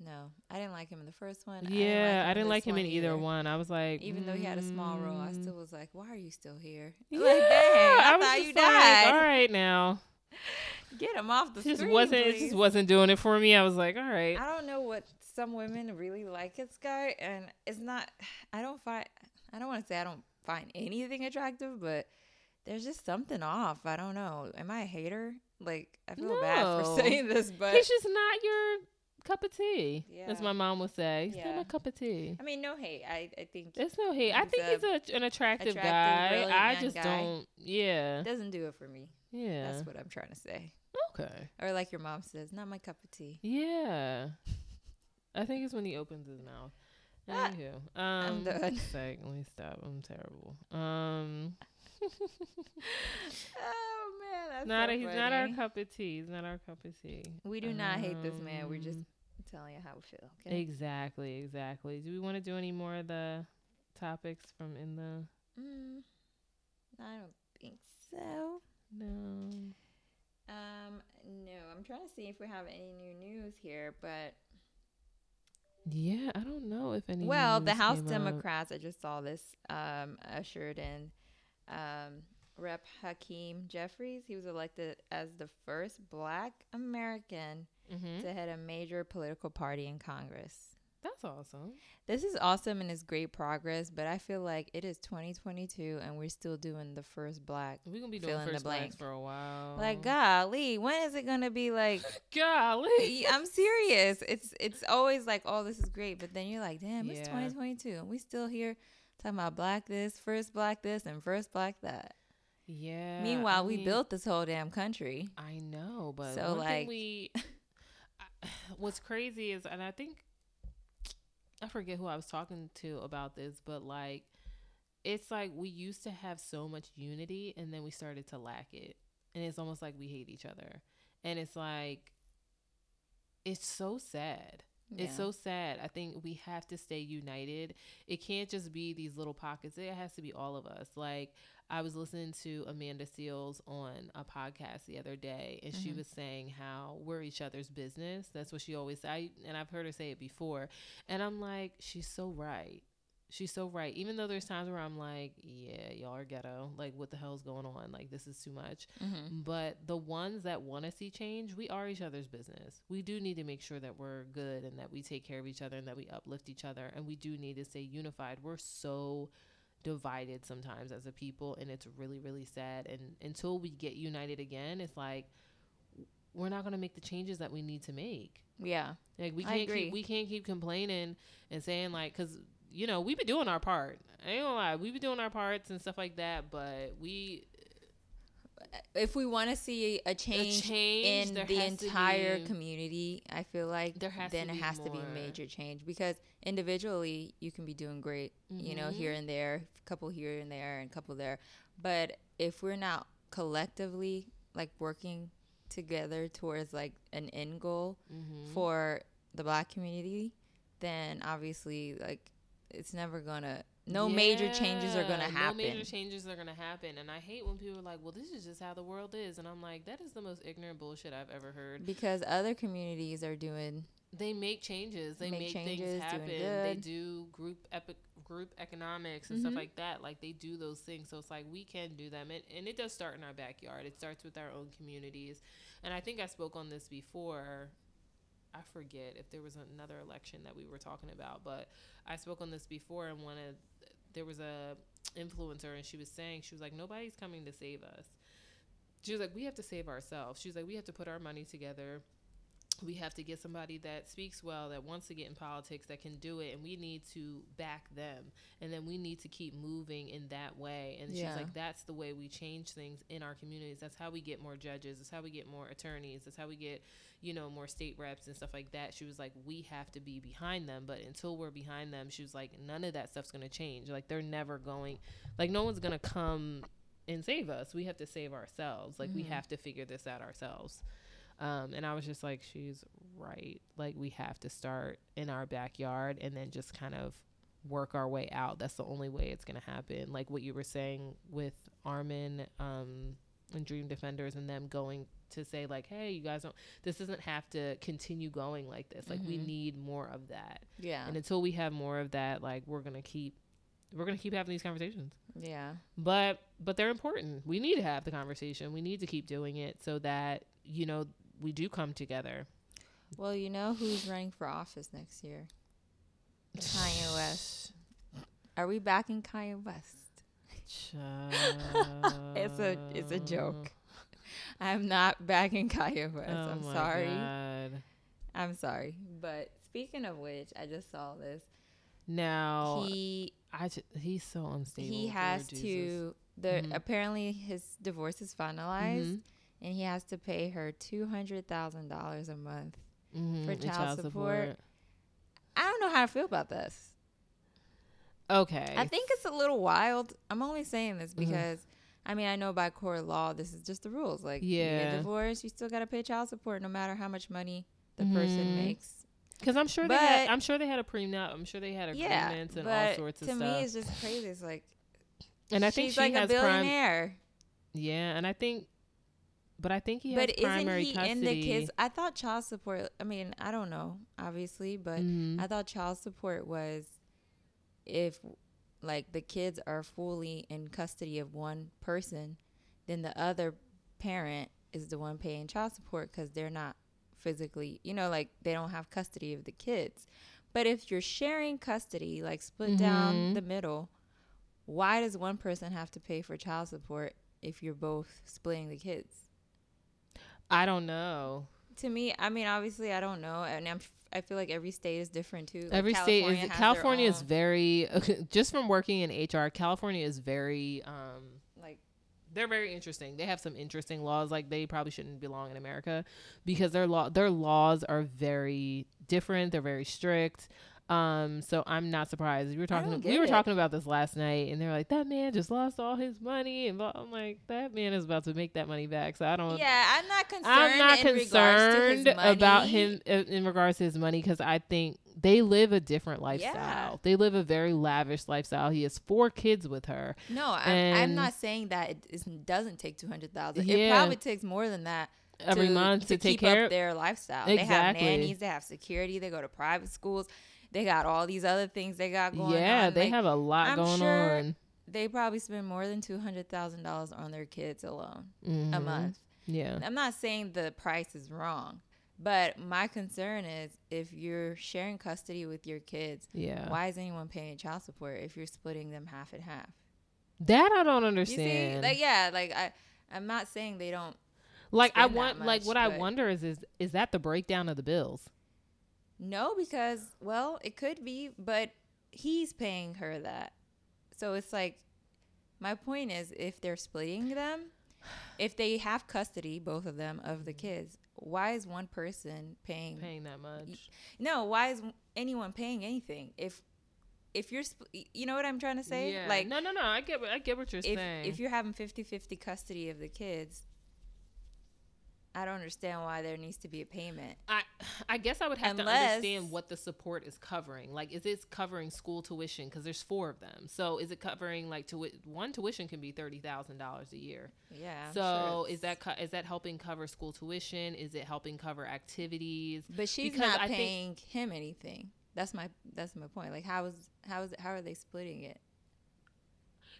no, I didn't like him in the first one. yeah, I didn't this like him in either either. one. I was like, Even though he had a small role, I mm, still was like, "Why are you still here?" Yeah, like, dang, I, was thought just you like, died. All right, now Get him off the it just screen, wasn't it just wasn't doing it for me. I was like, all right, I don't know what some women really like this guy, and it's not. I don't find. I don't want to say I don't find anything attractive, but there's just something off. I don't know. Am I a hater? Like I feel bad for saying this, but he's just not your cup of tea, as my mom would say. He's not my cup of tea. I mean, no hate. I I think There's no hate. I think he's a, an attractive, attractive, guy. brilliant I just guy. don't. Yeah, doesn't do it for me. yeah. That's what I'm trying to say. okay. Or like your mom says, not my cup of tea. Yeah. I think it's when he opens his mouth. Ah, Anywho, um, done. it's like, let me stop. I'm terrible. Um, oh man, that's not so a, he's not our cup of tea. He's not our cup of tea. We do not hate this man. We're just Um, telling you how we feel. Okay. exactly, exactly. Do we want to do any more of the topics from in the? Mm, I don't think so. No. Um, no, I'm trying to see if we have any new news here, but Yeah, I don't know if any. well, the House. Democrats, I just saw this, um, ushered in, um, Rep. Hakeem Jeffries. He was elected as the first Black American Mhm. to head a major political party in Congress. That's awesome. This is awesome and it's great progress, but I feel like it is 2022 and we're still doing the first Black. We're gonna be Fill doing in the first blacks blank. for a while. Like, golly, when is it gonna be like? golly. I'm serious. It's it's always like, oh, this is great, but then you're like, damn, it's 2022, and we still here talking about black this, first black this, and first black that. Yeah. Meanwhile, I we built this whole damn country. I know, but So, like- we, I- what's crazy is, and I think I forget who I was talking to about this, but like, it's like we used to have so much unity, and then we started to lack it, and it's almost like we hate each other, and it's like, it's so sad. It's so sad. I think we have to stay united. It can't just be these little pockets. It has to be all of us. Like I was listening to Amanda Seales on a podcast the other day, and she Mhm. was saying how we're each other's business. That's what she always say, and I've heard her say it before. And I'm like, she's so right. She's so right. Even though there's times where I'm like, yeah, y'all are ghetto. Like, what the hell's going on? Like, this is too much. Mm-hmm. But the ones that want to see change, we are each other's business. We do need to make sure that we're good and that we take care of each other and that we uplift each other. And we do need to stay unified. We're so divided sometimes as a people, and it's really, really sad. And until we get united again, it's like we're not going to make the changes that we need to make. Yeah. Like we can't keep we can't keep complaining and saying like cuz you know, we've been doing our part. I ain't gonna lie, we've been doing our parts and stuff like that, but we If we want to see a change, change, in the entire be- community, I feel like There has then it has to be more. major change because individually you can be doing great, you know, Mhm. here and there, a couple here and there, and a couple there. But if we're not collectively like working together towards like an end goal Mhm. for the black community, then obviously like it's never gonna no major changes are gonna happen. No major changes are gonna happen, and I hate when people are like, "Well, this is just how the world is," and I'm like, "That is the most ignorant bullshit I've ever heard." because other communities are doing They make changes. They Make make, changes, things happen. They do group epic group economics and stuff Mhm. like that. Like they do those things. So it's like we can do them, and, and it does start in our backyard. It starts with our own communities, and I think I spoke on this before. I forget if there was another election that we were talking about, but I spoke on this before, and one of there was a influencer, and she was saying she was like, nobody's coming to save us. She was like, we have to save ourselves. She was like, we have to put our money together we have to get somebody that speaks well that wants to get in politics that can do it and we need to back them. And then we need to keep moving in that way. And Yeah. she's like that's the way we change things in our communities. That's how we get more judges. That's how we get more attorneys. That's how we get you know more state reps and stuff like that. She was like we have to be behind them. But until we're behind them she was like none of that stuff's going to change. Like they're never going like no one's going to come and save us. We have to save ourselves. Like we Mhm. have to figure this out ourselves um, and I was just like, she's right. Like, we have to start in our backyard and then just kind of work our way out. That's the only way it's going to happen. Like what you were saying with Armin um, and Dream Defenders and them going to say, like, hey, you guys don't, this doesn't have to continue going like this. Like, we Mhm. need more of that. yeah And until we have more of that, like, we're going to keep. We're gonna keep having these conversations, yeah but but they're important. We need to have the conversation. We need to keep doing it so that you know we do come together. well you know who's running for office next year Kanye West. Are we backing Kanye West? It's a it's a joke. I'm not backing Kanye West. Oh I'm sorry. God. I'm sorry. But speaking of which, I just saw this. Now he I he's so unstable. he has to the Mhm. apparently his divorce is finalized Mhm. And he has to pay her two hundred thousand dollars a month. Mhm, for and child support. I don't know how to feel about this. Okay. I think it's a little wild. I'm only saying this Mhm. because I mean I know by court law this is just the rules. Like you Yeah. get divorced, you still gotta pay child support no matter how much money the person Mhm. makes. because I'm sure they had, I'm sure they had a prenup. I'm sure they had Yeah, agreements and all sorts of to stuff. To me it's just crazy. It's like and I think she's she like a has prime. billionaire. Yeah, and I think, but I think he But has isn't primary he custody. in the kids? I thought child support. I mean, I don't know, obviously, but Mhm. I thought child support was if like the kids are fully in custody of one person, then the other parent is the one paying child support because they're not physically, you know, like they don't have custody of the kids. But if you're sharing custody, like split down Mhm. the middle, why does one person have to pay for child support if you're both splitting the kids? I don't know. To me, I mean, obviously, I don't know, and I'm, I feel like every state is different too. Like, Every state is California is very just from working in HR. California is very um like they're very interesting. They have some interesting laws. Like they probably shouldn't belong in America because their law their laws are very different. They're very strict. Um, so I'm not surprised. We were talking. We were it. talking about this last night, and they're like, "That man just lost all his money," and. I'm like, "That man is about to make that money back." So I don't. Yeah, I'm not concerned. I'm not in regards to his concerned about him uh, in regards to his money because I think they live a different lifestyle. Yeah. They live a very lavish lifestyle. He has four kids with her. No, I'm, I'm not saying that it doesn't take two hundred thousand. It probably takes more than that Every to, month to, take keep care up of their lifestyle. Exactly. They have nannies, they have security, they go to private schools, they got all these other things they got going Yeah, on. they Like, have a lot I'm going sure on. They probably spend more than two hundred thousand dollars on their kids alone a Mhm. month. Yeah. I'm not saying the price is wrong, but my concern is if you're sharing custody with your kids, Yeah. why is anyone paying child support if you're splitting them half and half? That I don't You understand. see, like yeah, like I, I'm not saying they don't. Like I want, like what I wonder is, is is that the breakdown of the bills? No, because well, it could be, but he's paying her that. So it's like my point is if they're splitting them, if they have custody both of them of the mm-hmm. kids, why is one person paying Paying that much? No, why is anyone paying anything? If if you're sp- you know what I'm trying to say? Yeah. Like no, no, no. I get, what- I get what you're if saying. if you're having 50-50 custody of the kids, I don't understand why there needs to be a payment. I I guess I would have to understand what the support is covering. Like, is it covering school tuition? Because there's four of them. So is it covering like to one tuition can be thirty thousand dollars a year. Yeah. So sure is that is that helping cover school tuition? Is it helping cover activities? But she's because not I think- paying him anything. That's my that's my point. Like how is how is how are they splitting it?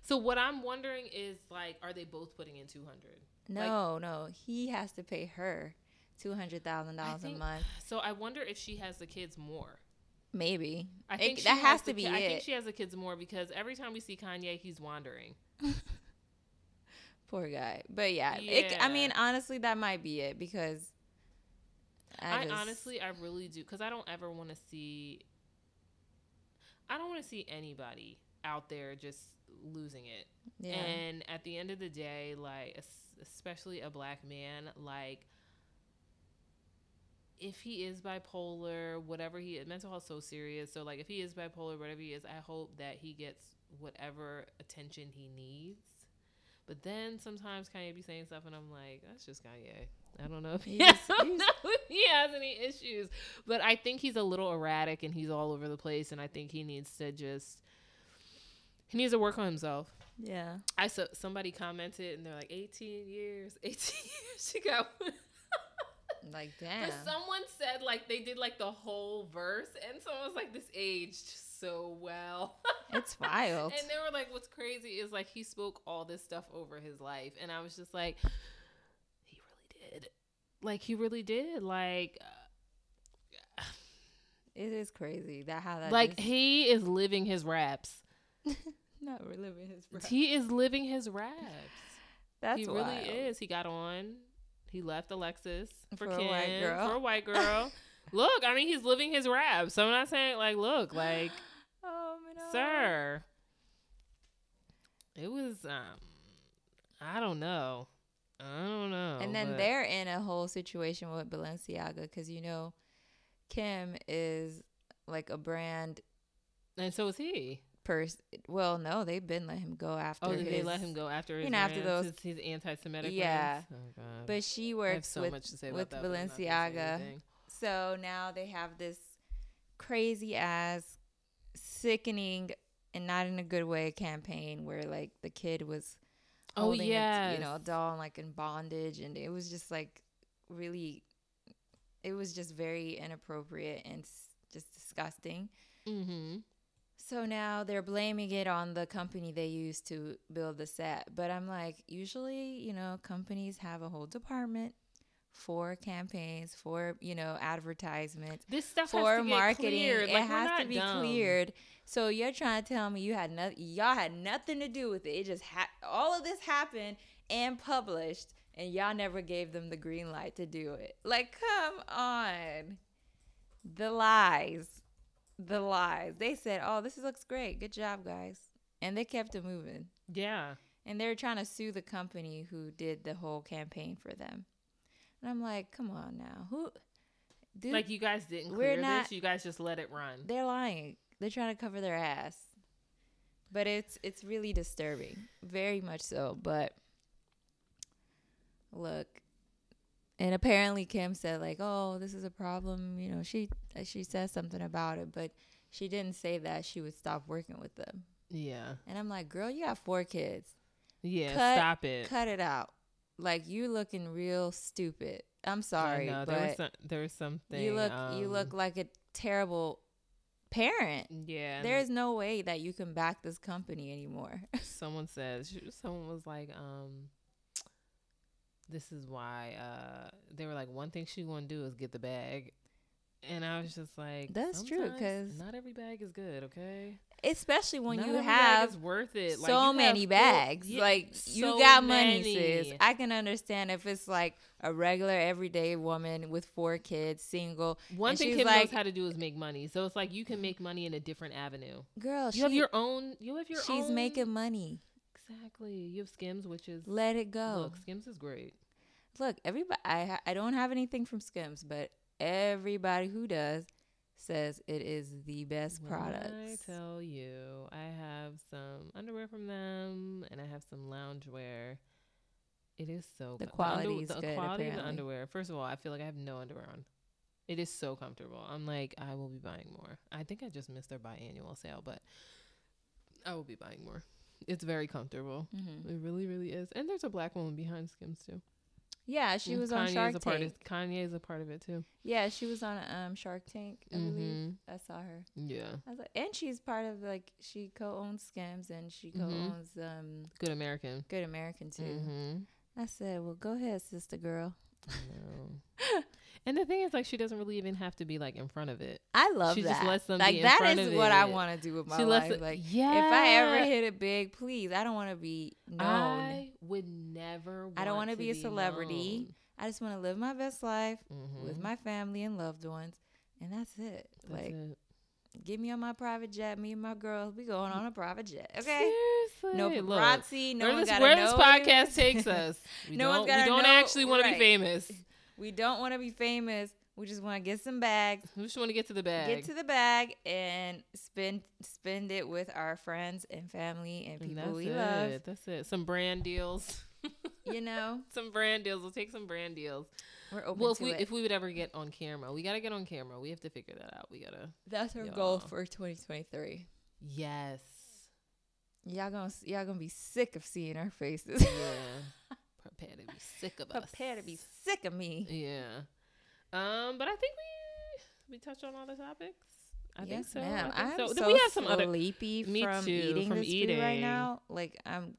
So what I'm wondering is like, are they both putting in two hundred? No, no. He has to pay her two hundred thousand dollars a month. So I wonder if she has the kids more. Maybe. I think she that has the to be ki- I think she has the kids more because every time we see Kanye, he's wandering. Poor guy. But yeah, It, I mean, honestly, that might be it because I, I, just- honestly, I really do, because I don't ever want to see. I don't want to see anybody out there just losing it. yeah. And at the end of the day, like especially a black man, like if he is bipolar, whatever he is, mental health so serious. So like if he is bipolar, whatever he is, I hope that he gets whatever attention he needs. But then sometimes Kanye be saying stuff, and I'm like, that's just Kanye. I don't know if he, He I don't know if he has any issues, but I think he's a little erratic and he's all over the place, and I think he needs to just he needs to work on himself. Yeah. I saw somebody commented and they're like 18 years, 18 years. She got. Like But someone said like they did like the whole verse, and someone was like, "This aged so well." It's wild. and they were like, "What's crazy is like he spoke all this stuff over his life," and I was just like, "He really did. Like he really did. Like." uh, it is crazy that how that like just- he is living his raps. not reliving his breath. He is living his raps. That's he wild. really is. He got on. He left Alexis for, For a Kim, white girl. For a white girl. look, I mean, he's living his rap. So I'm not saying like, look, like, Oh no. sir. It was, um, I don't know. I don't know. and then but- they're in a whole situation with Balenciaga because you know Kim is like a brand and so is he. Person. Well, no, they've been letting him go after. Oh, did they let him go after his you know, after rants, those- his, his anti-Semitic Yeah. Oh But she works so with much to say with that. but I'm not gonna say Balenciaga. So now they have this crazy ass, sickening, and not in a good way campaign where like the kid was Oh, yeah, you know a doll like in bondage, and it was just like really, it was just very inappropriate and s- just disgusting. Mm-hmm. So now they're blaming it on the company they used to build the set. But I'm like, usually, you know, companies have a whole department for campaigns, for, you know, advertisements, This stuff for has to get marketing. Cleared. It Like, we're has to be dumb. cleared. So you're trying to tell me you had nothing, y'all had nothing to do with it. It just had all of this happened and published, and y'all never gave them the green light to do it. Like, come on. The lies. The lies. They said, oh, this looks great. Good job, guys. And they kept it moving. Yeah. And they were trying to sue the company who did the whole campaign for them. And I'm like, come on now. Who? Dude, like you guys didn't we're clear not- this. You guys just let it run. they're lying. They're trying to cover their ass. But it's it's really disturbing, very much so. But look, and apparently Kim said like, "Oh, this is a problem." You know, she she said something about it, but she didn't say that she would stop working with them. Yeah. And I'm like, "Girl, you got four kids. Yeah. Cut- stop it. Cut it out. Like you looking real stupid. I'm sorry, know, but there was some, there was something. you look you um, look like a terrible parent." Yeah. There's no way that you can back this company anymore. someone says someone was like, um, this is why uh they were like one thing she gonna do is get the bag, And I was just like, That's true, because not every bag is good. Okay, Especially when Not you have worth it. Like, so many bags. Yeah, like you so got money, sis. I can understand if it's like a regular everyday woman with four kids, single. One thing Kim like- knows how to do is make money. So it's like you can make money in a different avenue. Girl, You she, have your own. You have your she's own. making money. Exactly. You have Skims, which is Let it go. look. Skims is great. Look, everybody. I I don't have anything from Skims, but everybody who does says it is the best When product. I tell you, I have some underwear from them, and I have some loungewear. It is so The co- quality under- the good, quality of the underwear. First of all, I feel like I have no underwear on. It is so comfortable. I'm like, I will be buying more. I think I just missed their biannual sale, but I will be buying more. It's very comfortable. hmm It really, really is. And there's a black woman behind Skims too. Yeah, she Mm, was on Kanye's Shark a part Tank. Of, Kanye's a part of it too. yeah, she was on um Shark Tank. I believe Mhm. I saw her. Yeah, I was like, and she's part of like she co-owns Skims and she Mhm. co-owns um good American. Good American too. Mm-hmm. I said, well, go ahead, sister girl. And the thing is, like, she doesn't really even have to be like in front of it. I love She that. just lets them like be in that front is of what I want to do with my she life. it. like yeah. if I ever hit it big, please, I don't want to be known. I would never. I don't want to be a celebrity. I just want to live my best life known. with mm-hmm. my family and loved ones, and that's it. That's like, it. get me on my private jet. Me and my girls, we going on a private jet. Okay. Seriously. No Look, paparazzi. no where one this, where know this podcast takes us, we No one's don't, we gotta don't know- actually want to be famous. We don't want to be famous. We just want to get some bags, We just want to get to the bag. get to the bag, and spend spend it with our friends and family and And people that's we it. love. That's it. Some brand deals. You know, some brand deals. We'll take some brand deals. we're open well, if to we it. if we would ever get on camera, we gotta get on camera. We have to figure that out. We gotta. That's our Y'all. goal for 2023. Yes. Y'all gonna y'all gonna be sick of seeing our faces. Yeah. Prepare to be sick of us. Prepare to be sick of me. Yeah. Um, but I think we we touched on all the topics. I yes, think so. ma'am. I think I'm so. so we have some other. sleepy Me from too, eating from this food right now. Like I'm,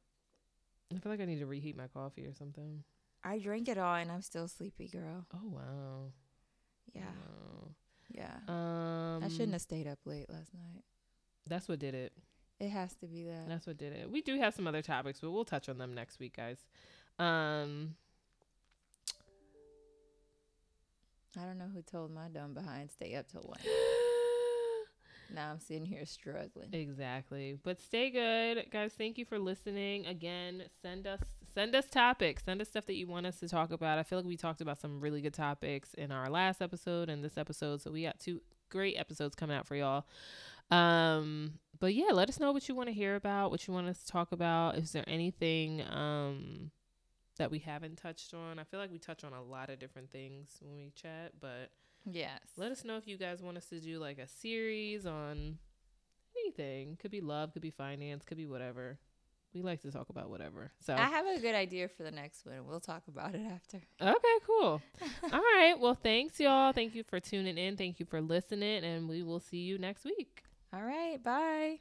I feel like I need to reheat my coffee or something. I drink it all and I'm still sleepy, girl. Oh wow. Yeah, Wow. yeah. Um, I shouldn't have stayed up late last night. That's what did it. It has to be that. That's what did it. We do have some other topics, but we'll touch on them next week, guys. Um, I don't know who told my dumb behind stay up till one. now I'm sitting here struggling. exactly. But stay good, guys. Thank you for listening. Again, send us send us topics. Send us stuff that you want us to talk about. I feel like we talked about some really good topics in our last episode and this episode, so we got two great episodes coming out for y'all. Um, but yeah, let us know what you want to hear about, what you want us to talk about. Is there anything um that we haven't touched on? I feel like we touch on a lot of different things when we chat, but Yes. let us know if you guys want us to do like a series on anything. Could be love, could be finance, could be whatever. We like to talk about whatever. So I have a good idea for the next one. We'll talk about it after. okay, cool. All right. Well, thanks y'all. Thank you for tuning in. Thank you for listening, and we will see you next week. All right. Bye.